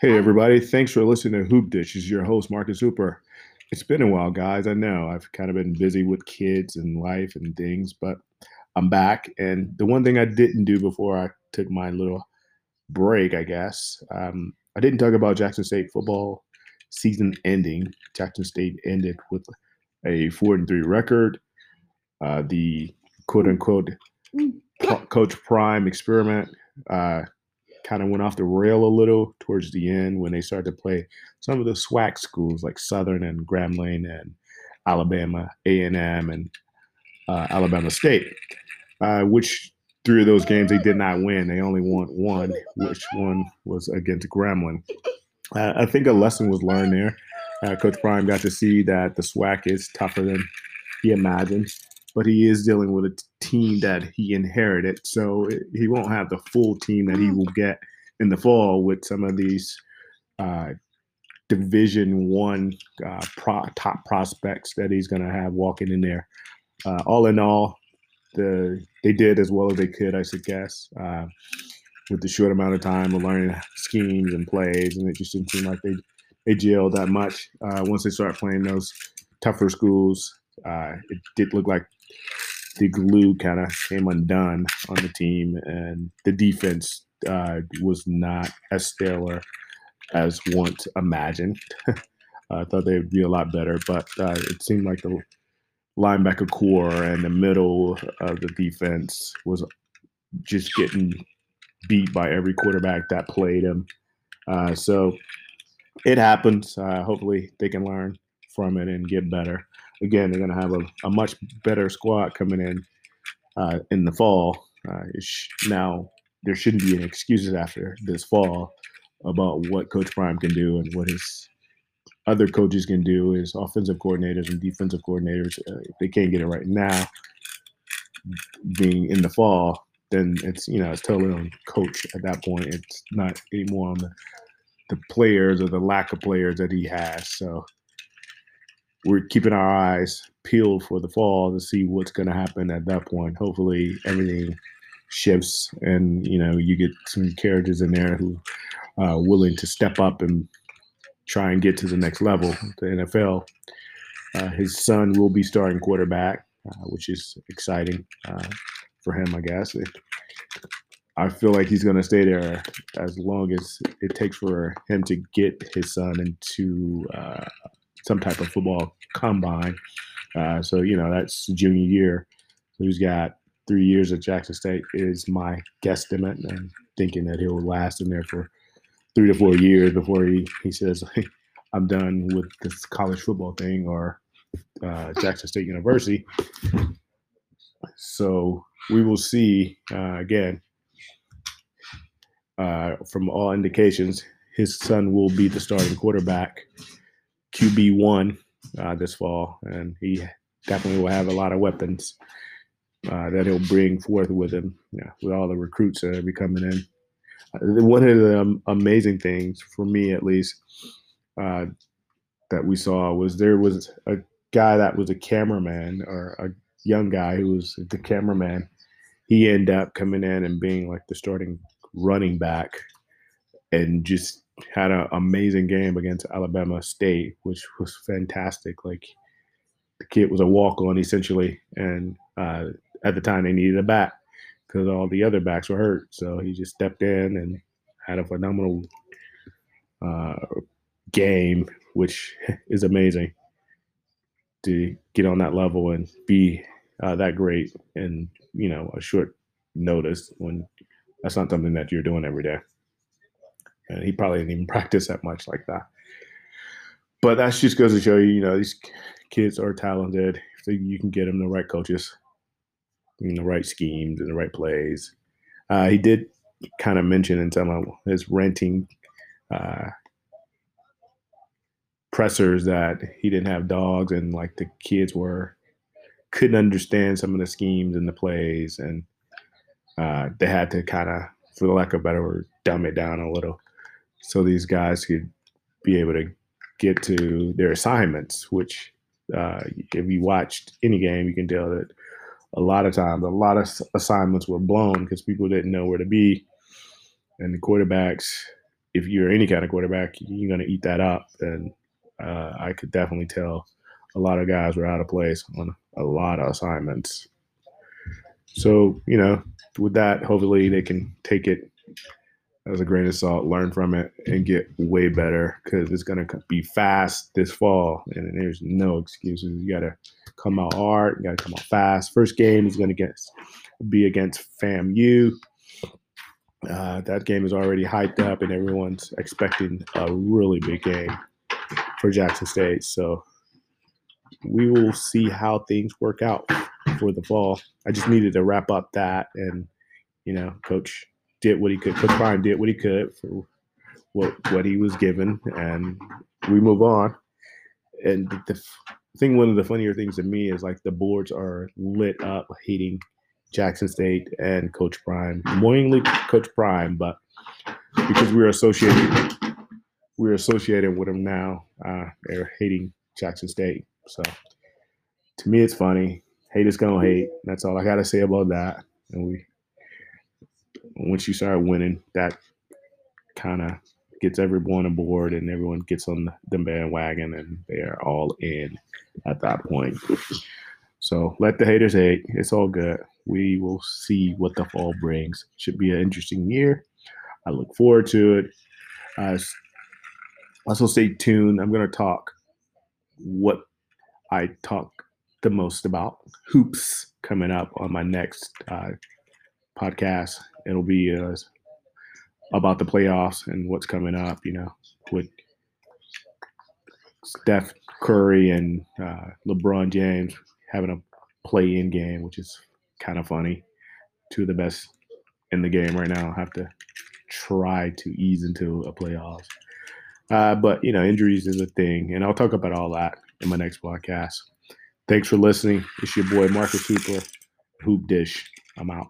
Hey, everybody. Thanks for listening to Hoop Dish. This is your host, Marcus Hooper. It's been a while, guys. I know I've kind of been busy with kids and life and things, but I'm back. And the one thing I didn't do before I took my little break, I guess, um, I didn't talk about Jackson State football season ending. Jackson State ended with a four and three record. Uh, the quote unquote Coach Prime experiment uh, kind of went off the rail a little towards the end when they started to play some of the SWAC schools like Southern and Grambling and Alabama A&M and uh, Alabama State, uh, which three of those games they did not win. They only won one, which one was against Grambling. Uh, I think a lesson was learned there. Uh, Coach Prime got to see that the SWAC is tougher than he imagined but he is dealing with a team that he inherited. So he won't have the full team that he will get in the fall with some of these uh, Division One uh, pro- top prospects that he's going to have walking in there. Uh, all in all, the they did as well as they could, I should guess, uh, with the short amount of time of learning schemes and plays, and it just didn't seem like they they gelled that much. Uh, once they start playing those tougher schools, uh, it did look like the glue kind of came undone on the team, and the defense uh, was not as stellar as once imagined. I thought they would be a lot better, but uh, it seemed like the linebacker corps and the middle of the defense was just getting beat by every quarterback that played him. Uh, so it happens. Uh, hopefully, they can learn from it and get better again, they're going to have a, a, much better squad coming in uh, in the fall. Uh, sh- now, there shouldn't be any excuses after this fall about what Coach Prime can do and what his other coaches can do, his offensive coordinators and defensive coordinators. Uh, if they can't get it right now, being in the fall, then it's you know it's totally on coach at that point. It's not anymore on the the players or the lack of players that he has. So we're keeping our eyes peeled for the fall to see what's going to happen at that point. Hopefully, everything shifts, and you know, you get some carriages in there who are willing to step up and try and get to the next level, the NFL. Uh, his son will be starting quarterback, uh, which is exciting uh, for him, I guess. It, I feel like he's going to stay there as long as it takes for him to get his son into uh, some type of football combine. Uh, so you know that's junior year. So he's got three years at Jackson State is my guesstimate, and thinking that he'll last in there for three to four years before he he says I'm done with this college football thing or uh, Jackson State University. So we will see uh, again. Uh, from all indications, his son will be the starting quarterback QB one uh, this fall, and he definitely will have a lot of weapons uh, that he'll bring forth with him. Yeah, with all the recruits that are coming in. Uh, one of the um, amazing things for me, at least, uh, that we saw was there was a guy that was a cameraman or a young guy who was the cameraman. He ended up coming in and being like the starting running back and just had an amazing game against Alabama State, which was fantastic. Like the kid was a walk on essentially, and uh, at the time they needed a back because all the other backs were hurt. So he just stepped in and had a phenomenal uh, game, which is amazing to get on that level and be uh, that great and you know a short notice when that's not something that you're doing every day and he probably didn't even practice that much like that. But that just goes to show you, you know, these kids are talented. You can get them the right coaches, the right schemes and the right plays. Uh, he did kind of mention in some of his renting uh, pressers that he didn't have dogs and like the kids were couldn't understand some of the schemes and the plays and uh, they had to kind of, for the lack of a better word, dumb it down a little so these guys could be able to get to their assignments, which uh, if you watched any game, you can tell that a lot of times, a lot of assignments were blown because people didn't know where to be. And the quarterbacks if you're any kind of quarterback, you're going to eat that up. And uh, I could definitely tell a lot of guys were out of place on a lot of assignments. So, you know, with that, hopefully they can take it as a grain of salt, learn from it, and get way better because it's going to be fast this fall. And there's no excuses. You got to come out hard, you got to come out fast. First game is going to get be against FAMU. Uh, that game is already hyped up, and everyone's expecting a really big game for Jackson State. So we will see how things work out for the fall. I just needed to wrap up that, and you know, Coach did what he could. Coach Prime did what he could for what what he was given, and we move on. And the, the thing, one of the funnier things to me is like the boards are lit up hating Jackson State and Coach Prime, mainly Coach Prime, but because we're associated, we're associated with him now. Uh, they're hating Jackson State. So to me, it's funny. Hate is gonna hate. That's all I gotta say about that. And we, once you start winning, that kind of gets everyone aboard, and everyone gets on the bandwagon, and they are all in at that point. So let the haters hate. It's all good. We will see what the fall brings. Should be an interesting year. I look forward to it. Uh, also, stay tuned. I'm going to talk what I talk the most about hoops coming up on my next uh, podcast. It'll be uh, about the playoffs and what's coming up, you know, with Steph Curry and uh, LeBron James having a play in game, which is kind of funny. Two of the best in the game right now have to try to ease into a playoffs. Uh, but you know, injuries is a thing, and I'll talk about all that in my next podcast. Thanks for listening. It's your boy Marcus Hooper, Hoop Dish. I'm out.